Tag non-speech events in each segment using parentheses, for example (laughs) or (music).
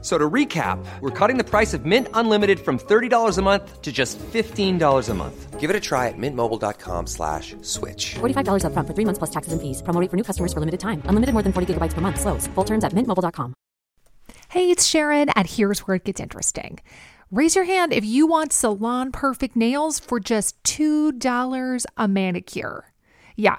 So to recap, we're cutting the price of Mint Unlimited from $30 a month to just $15 a month. Give it a try at mintmobile.com slash switch. $45 upfront for three months plus taxes and fees. Promo rate for new customers for limited time. Unlimited more than 40 gigabytes per month. Slows. Full terms at mintmobile.com. Hey, it's Sharon, and here's where it gets interesting. Raise your hand if you want salon perfect nails for just $2 a manicure. Yeah,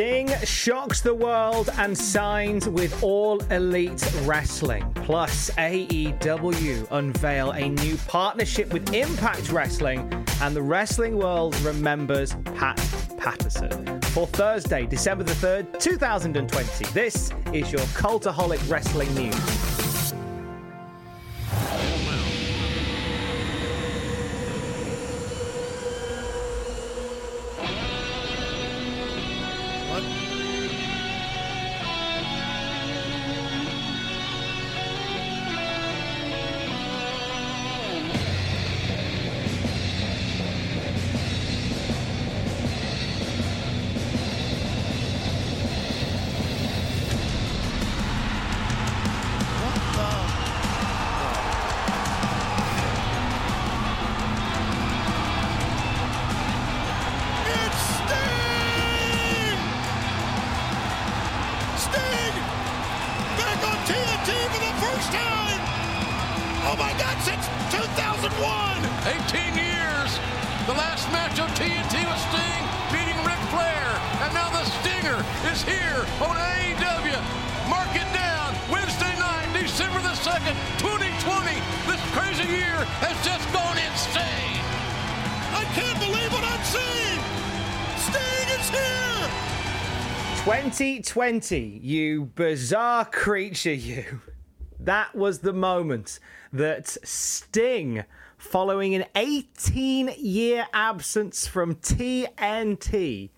Sting shocks the world and signs with All Elite Wrestling. Plus, AEW unveil a new partnership with Impact Wrestling, and the wrestling world remembers Pat Patterson. For Thursday, December the 3rd, 2020, this is your Cultaholic Wrestling News. The last match of TNT was Sting beating Ric Flair. And now the Stinger is here on AEW. Mark it down. Wednesday night, December the 2nd, 2020. This crazy year has just gone insane. I can't believe what I'm seeing! Sting is here! 2020, you bizarre creature, you. That was the moment that Sting, following an 18 year absence from TNT,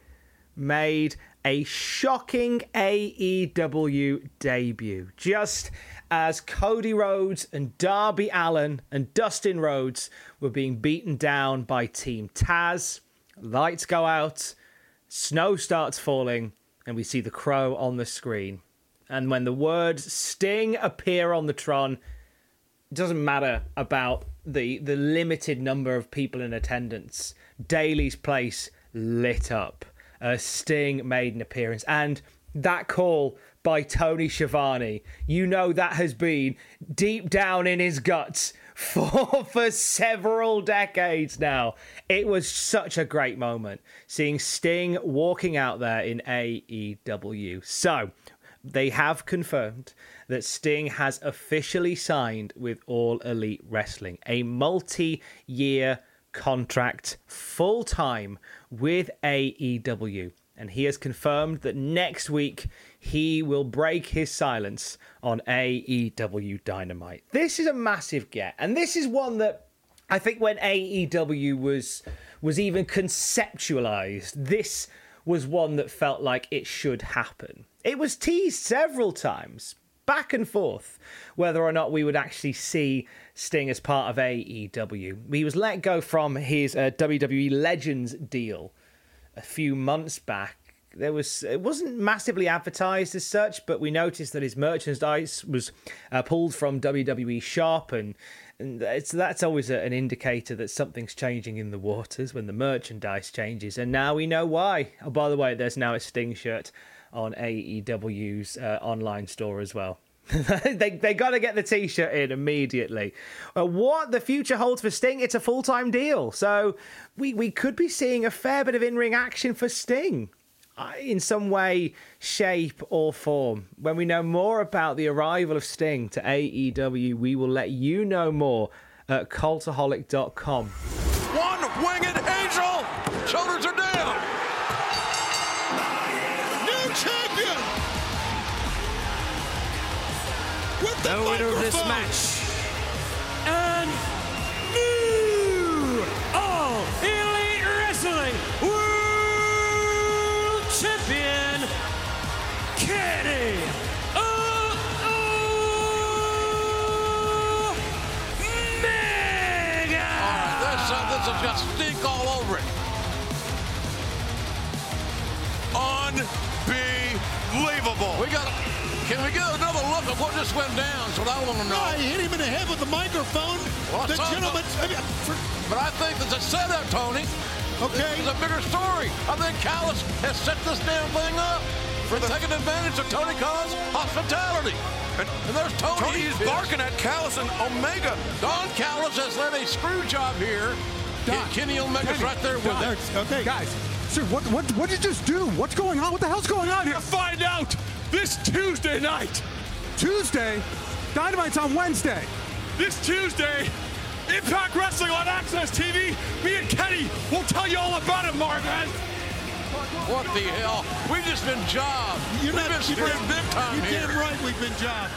made a shocking AEW debut. Just as Cody Rhodes and Darby Allin and Dustin Rhodes were being beaten down by Team Taz, lights go out, snow starts falling, and we see the crow on the screen. And when the words Sting appear on the Tron, it doesn't matter about the the limited number of people in attendance. Daily's place lit up. Uh, Sting made an appearance, and that call by Tony Schiavone, you know that has been deep down in his guts (laughs) for for several decades now. It was such a great moment seeing Sting walking out there in AEW. So they have confirmed that Sting has officially signed with All Elite Wrestling, a multi year contract full time with AEW. And he has confirmed that next week he will break his silence on AEW Dynamite. This is a massive get. And this is one that I think when AEW was was even conceptualized, this was one that felt like it should happen. It was teased several times, back and forth, whether or not we would actually see Sting as part of AEW. He was let go from his uh, WWE Legends deal a few months back. There was it wasn't massively advertised as such, but we noticed that his merchandise was uh, pulled from WWE Shop, and, and it's, that's always a, an indicator that something's changing in the waters when the merchandise changes. And now we know why. Oh, by the way, there's now a Sting shirt on AEW's uh, online store as well. (laughs) they they got to get the t-shirt in immediately. Uh, what the future holds for Sting? It's a full-time deal, so we we could be seeing a fair bit of in-ring action for Sting. uh, in some way, shape, or form. When we know more about the arrival of Sting to AEW, we will let you know more at cultaholic.com. One winged the The winner of this match. And new All Elite Wrestling World Champion, Kenny Omega. This, uh, this has got stink all over it. Unbelievable. We got. Can we get another look at what just went down? That's what I want to know. No, he hit him in the head with the microphone. Well, the gentleman. I mean, for- But I think there's a setup, Tony. Okay. It's a bigger story. I think Callis has set this damn thing up for taking advantage of Tony Khan's hospitality. And, and there's Tony. Tony, he's barking at Callis and Omega. Don Callis has led a screw job here. Don, Kenny Omega's Kenny, right there with Don, him. okay. Guys, sir, what, what, what did you just do? What's going on? What the hell's going on here? Find out this Tuesday night. Tuesday? Dynamite's on Wednesday. This Tuesday, Impact Wrestling on AXS TV. Me and Kenny will tell you all about it, Marvin. What the hell? We've just been jobbed. You're We've not been you're screwed damn- big time You're here. damn right we've been jobbed.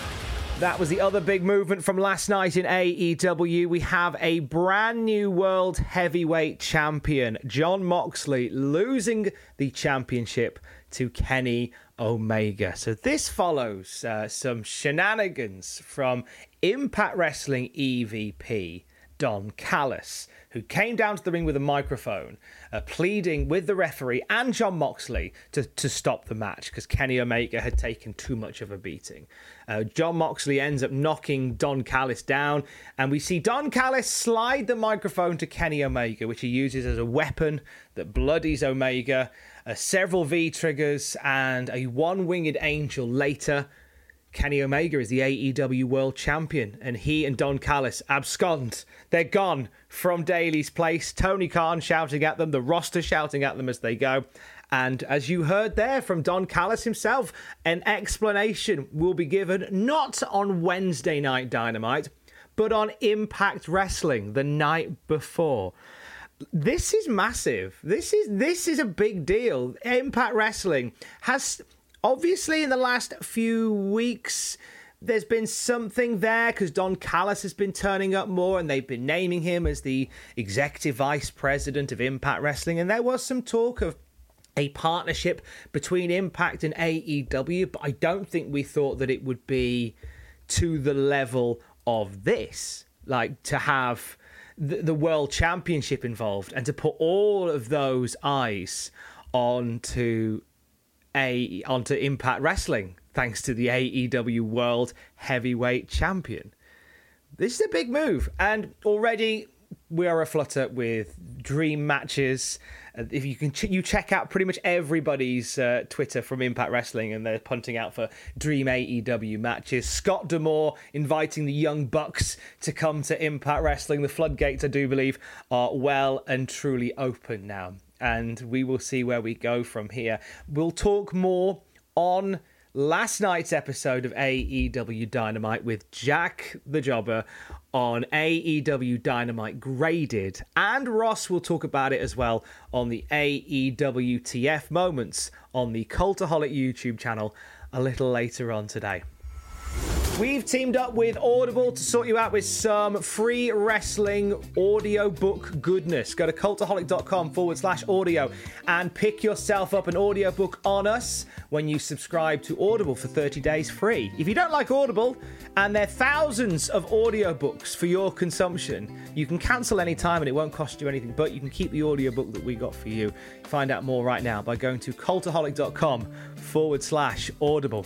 That was the other big movement from last night in AEW. We have a brand new world heavyweight champion, Jon Moxley, losing the championship to Kenny Omega. So this follows uh, some shenanigans from Impact Wrestling EVP. Don Callis, who came down to the ring with a microphone, uh, pleading with the referee and Jon Moxley to, to stop the match because Kenny Omega had taken too much of a beating. Uh, Jon Moxley ends up knocking Don Callis down, and we see Don Callis slide the microphone to Kenny Omega, which he uses as a weapon that bloodies Omega. Uh, several V triggers and a one winged angel later. Kenny Omega is the AEW World Champion, and he and Don Callis abscond. They're gone from Daily's place. Tony Khan shouting at them, the roster shouting at them as they go. And as you heard there from Don Callis himself, an explanation will be given not on Wednesday Night Dynamite, but on Impact Wrestling the night before this is massive. This is this is a big deal. Impact Wrestling has obviously in the last few weeks there's been something there because Don Callis has been turning up more and they've been naming him as the executive vice president of Impact Wrestling and there was some talk of a partnership between Impact and AEW, but I don't think we thought that it would be to the level of this. Like to have the, the World Championship involved and to put all of those eyes onto a onto Impact Wrestling, thanks to the AEW World Heavyweight Champion. This is a big move, and already we are aflutter with dream matches. If you can, ch- you check out pretty much everybody's uh, Twitter from Impact Wrestling, and they're punting out for dream AEW matches. Scott D'Amore inviting the Young Bucks to come to Impact Wrestling. The floodgates, I do believe, are well and truly open now, and we will see where we go from here. We'll talk more on last night's episode of AEW Dynamite with Jack the Jobber on AEW Dynamite Graded, and Ross will talk about it as well on the AEW TF moments on the Cultaholic YouTube channel a little later on today. We've teamed up with Audible to sort you out with some free wrestling audiobook goodness. Go to cultaholic.com forward slash audio and pick yourself up an audiobook on us when you subscribe to Audible for 30 days free. If you don't like Audible, and there are thousands of audiobooks for your consumption, you can cancel anytime and it won't cost you anything, but you can keep the audiobook that we got for you. Find out more right now by going to cultaholic.com forward slash audible.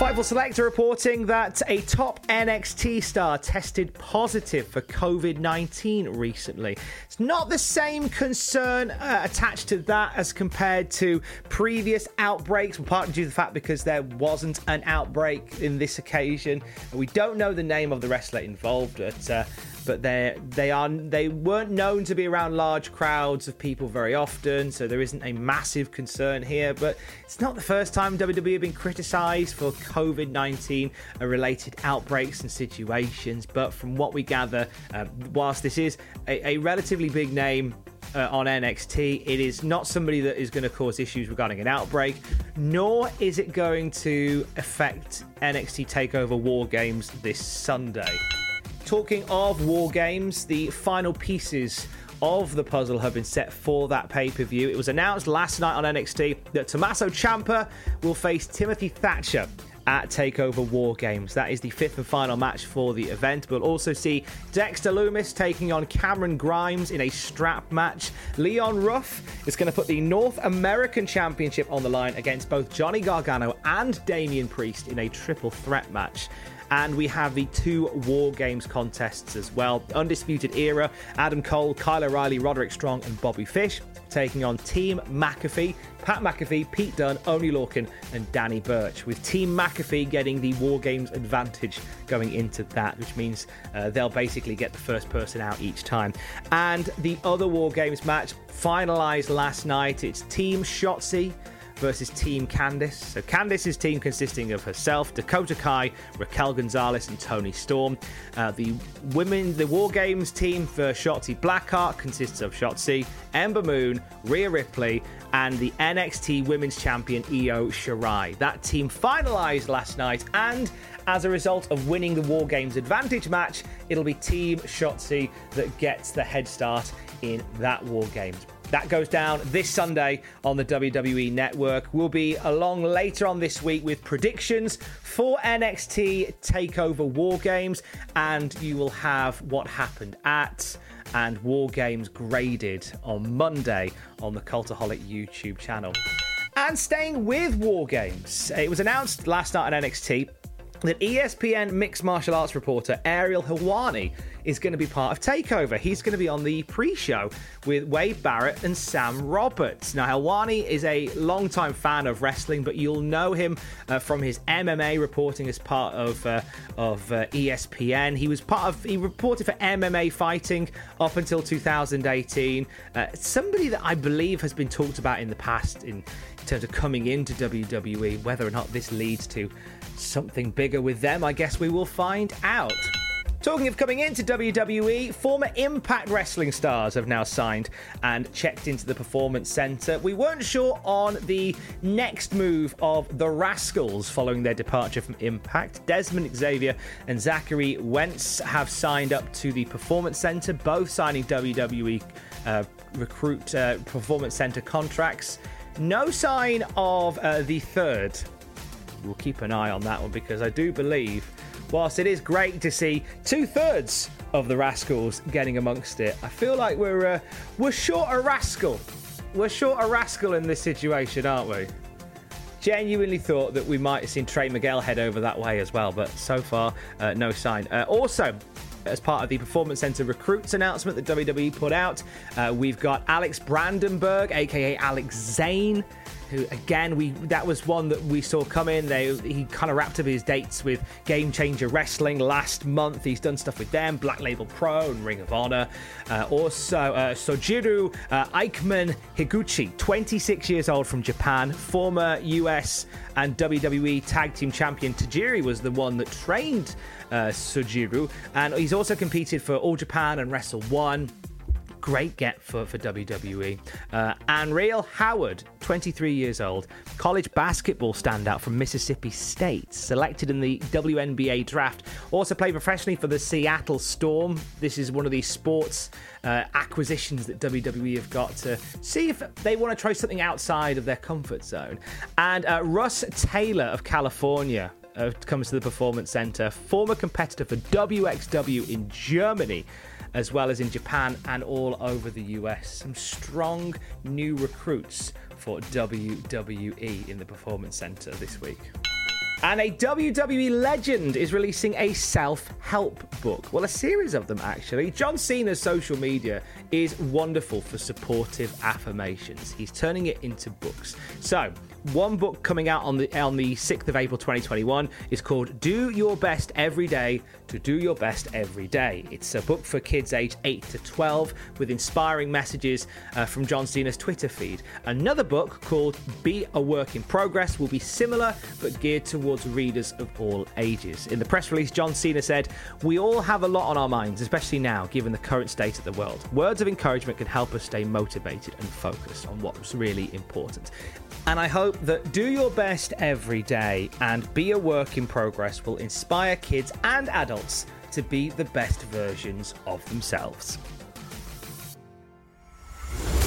Fightful Selector reporting that a top NXT star tested positive for COVID 19 recently. It's not the same concern uh, attached to that as compared to previous outbreaks, partly due to the fact because there wasn't an outbreak in this occasion. We don't know the name of the wrestler involved, but. Uh, but they they are they weren't known to be around large crowds of people very often, so there isn't a massive concern here. But it's not the first time WWE have been criticised for COVID nineteen related outbreaks and situations. But from what we gather, uh, whilst this is a, a relatively big name uh, on NXT. It is not somebody that is going to cause issues regarding an outbreak, nor is it going to affect NXT TakeOver War Games this Sunday. Talking of War Games, the final pieces of the puzzle have been set for that pay per view. It was announced last night on NXT that Tommaso Ciampa will face Timothy Thatcher at TakeOver War Games. That is the fifth and final match for the event. We'll also see Dexter Lumis taking on Cameron Grimes in a strap match. Leon Ruff is going to put the North American Championship on the line against both Johnny Gargano and Damian Priest in a triple threat match. And we have the two War Games contests as well. Undisputed Era, Adam Cole, Kyle O'Reilly, Roderick Strong, and Bobby Fish taking on Team McAfee, Pat McAfee, Pete Dunne, Oney Lorcan, and Danny Burch, with Team McAfee getting the War Games advantage going into that, which means uh, they'll basically get the first person out each time. And the other War Games match finalized last night. It's Team Shotzi versus Team Candice. So Candice's team consisting of herself, Dakota Kai, Raquel Gonzalez, and Toni Storm. Uh, the women, the War Games team for Shotzi Blackheart consists of Shotzi, Ember Moon, Rhea Ripley, and the NXT Women's Champion Io Shirai. That team finalized last night, and as a result of winning the War Games Advantage match, it'll be Team Shotzi that gets the head start in that War Games. That goes down this Sunday on the WWE Network. We'll be along later on this week with predictions for NXT TakeOver War Games, and you will have what happened at and War Games graded on Monday on the Cultaholic YouTube channel. And staying with War Games, it was announced last night on NXT that ESPN mixed martial arts reporter Ariel Helwani is going to be part of Takeover. He's going to be on the pre-show with Wade Barrett and Sam Roberts. Now, Helwani is a longtime fan of wrestling, but you'll know him uh, from his MMA reporting as part of uh, of uh, ESPN. He was part of he reported for MMA fighting up until 2018. Uh, somebody that I believe has been talked about in the past in terms of coming into WWE. Whether or not this leads to something bigger with them, I guess we will find out. Talking of coming into WWE, former Impact Wrestling stars have now signed and checked into the Performance Center. We weren't sure on the next move of the Rascals following their departure from Impact. Dezmond Xavier and Zachary Wentz have signed up to the Performance Center, both signing WWE uh, Recruit uh, Performance Center contracts. No sign of uh, the third. We'll keep an eye on that one because I do believe whilst it is great to see two thirds of the Rascals getting amongst it, I feel like we're uh, we're short a rascal. We're short a rascal in this situation, aren't we? Genuinely thought that we might have seen Trey Miguel head over that way as well, but so far, uh, no sign. Uh, also, as part of the Performance Center recruits announcement that WWE put out, uh, we've got Alex Brandenburg, aka Alex Zayne who again we that was one that we saw come in. They he kind of wrapped up his dates with Game Changer Wrestling last month. He's done stuff with them, Black Label Pro and Ring of Honor. Uh, also, uh, Sojiru uh, Ikemen Higuchi, 26 years old from Japan, former US and WWE Tag Team Champion. Tajiri was the one that trained uh, Sojiru, and he's also competed for All Japan and Wrestle One great get for, for WWE. Uh, and Real Howard, 23 years old, college basketball standout from Mississippi State, selected in the WNBA draft. Also played professionally for the Seattle Storm. This is one of these sports uh, acquisitions that WWE have got to see if they want to try something outside of their comfort zone. And uh, Russ Taylor of California uh, comes to the Performance Center, former competitor for WXW in Germany as well as in Japan and all over the US. Some strong new recruits for WWE in the Performance Center this week. And a WWE legend is releasing a self help book. Well, a series of them, actually. John Cena's social media is wonderful for supportive affirmations. He's turning it into books. So, one book coming out on the on the 6th of April 2021 is called Do Your Best Every Day to Do Your Best Every Day. It's a book for kids aged 8 to 12 with inspiring messages uh, from John Cena's Twitter feed. Another book called Be a Work in Progress will be similar but geared towards readers of all ages. In the press release, John Cena said, We all have a lot on our minds, especially now given the current state of the world. Words of encouragement can help us stay motivated and focused on what's really important. And I hope that do your best every day and be a work in progress will inspire kids and adults to be the best versions of themselves.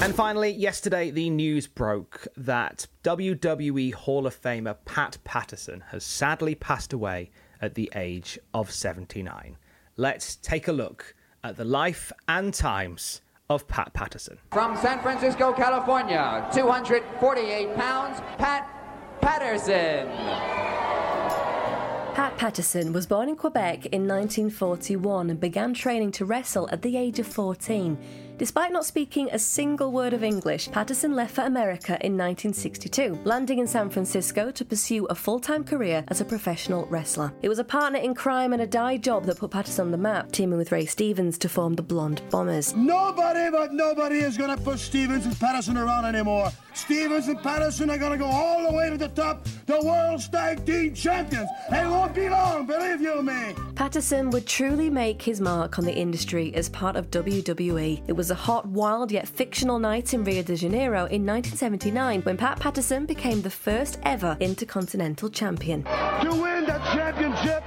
And finally, yesterday the news broke that WWE Hall of Famer Pat Patterson has sadly passed away at the age of 79. Let's take a look at the life and times of Pat Patterson. From San Francisco, California, 248 pounds, Pat Patterson. Pat Patterson was born in Quebec in 1941 and began training to wrestle at the age of 14. Despite not speaking a single word of English, Patterson left for America in 1962, landing in San Francisco to pursue a full time career as a professional wrestler. It was a partner in crime and a dye job that put Patterson on the map, teaming with Ray Stevens to form the Blonde Bombers. Nobody but nobody is going to push Stevens and Patterson around anymore. Stevens and Patterson are going to go all the way to the top, the world's tag team champions. They won't be long, believe you me. Patterson would truly make his mark on the industry as part of WWE. It was a hot, wild, yet fictional night in Rio de Janeiro in 1979 when Pat Patterson became the first ever Intercontinental Champion. To win the championship,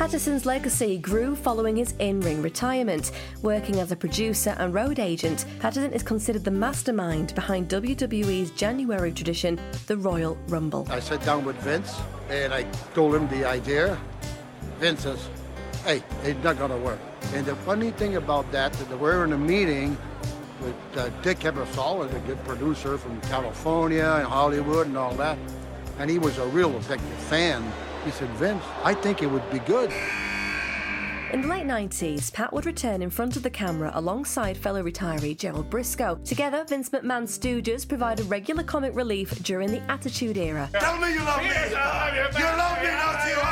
Patterson's legacy grew following his in ring retirement. Working as a producer and road agent, Patterson is considered the mastermind behind WWE's January tradition, the Royal Rumble. I sat down with Vince and I told him the idea. Vince says, hey, it's not going to work. And the funny thing about that, that we're in a meeting with uh, Dick Ebersol, a good producer from California and Hollywood and all that. And he was a real big fan. He said, Vince, I think it would be good. In the late 90s, Pat would return in front of the camera alongside fellow retiree Gerald Brisco. Together, Vince McMahon's Stooges provided regular comic relief during the Attitude Era. Tell me you love me. You love me, don't you?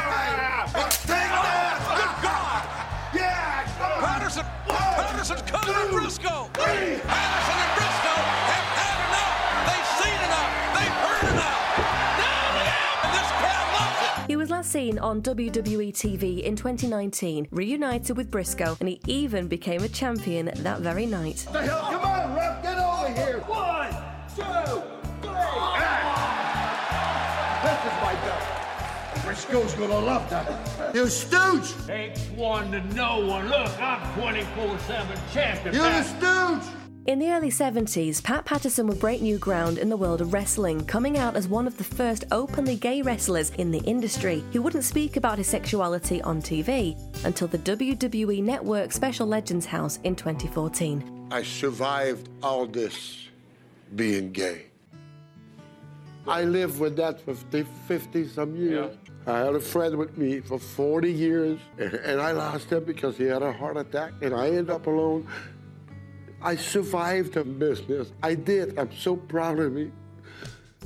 Last seen on WWE TV in 2019, reunited with Brisco, and he even became a champion that very night. The hell? Come on, ref. Get over here. One, two, three. This is my belt. Brisco's gonna love that. You stooge. Takes one to know one. Look, I'm 24-7 champion. You're the stooge. In the early 70s, Pat Patterson would break new ground in the world of wrestling, coming out as one of the first openly gay wrestlers in the industry. He wouldn't speak about his sexuality on TV until the WWE Network Special Legends House in 2014. I survived all this being gay. I lived with that for 50 some years. I had a friend with me for 40 years, and I lost him because he had a heart attack, and I ended up alone. I survived the business. I did. I'm so proud of me.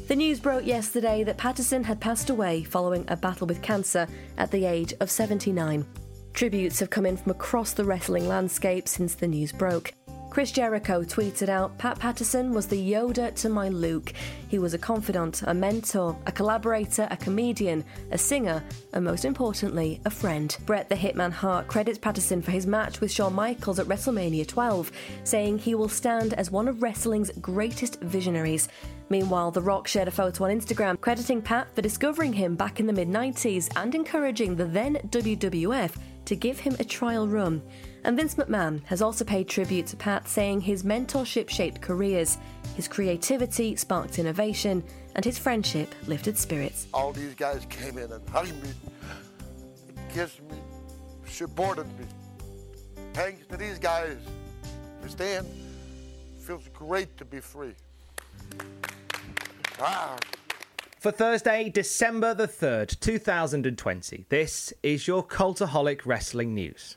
The news broke yesterday that Patterson had passed away following a battle with cancer at the age of 79. Tributes have come in from across the wrestling landscape since the news broke. Chris Jericho tweeted out Pat Patterson was the Yoda to my Luke. He was a confidant, a mentor, a collaborator, a comedian, a singer, and most importantly, a friend. Bret the Hitman Hart credits Patterson for his match with Shawn Michaels at WrestleMania 12, saying he will stand as one of wrestling's greatest visionaries. Meanwhile, The Rock shared a photo on Instagram crediting Pat for discovering him back in the mid 90s and encouraging the then WWF to give him a trial run. And Vince McMahon has also paid tribute to Pat, saying his mentorship shaped careers, his creativity sparked innovation, and his friendship lifted spirits. All these guys came in and hugged me, kissed me, supported me. Thanks to these guys, understand? Feels great to be free. Ah. For Thursday, December the 3rd, 2020, this is your Cultaholic Wrestling News.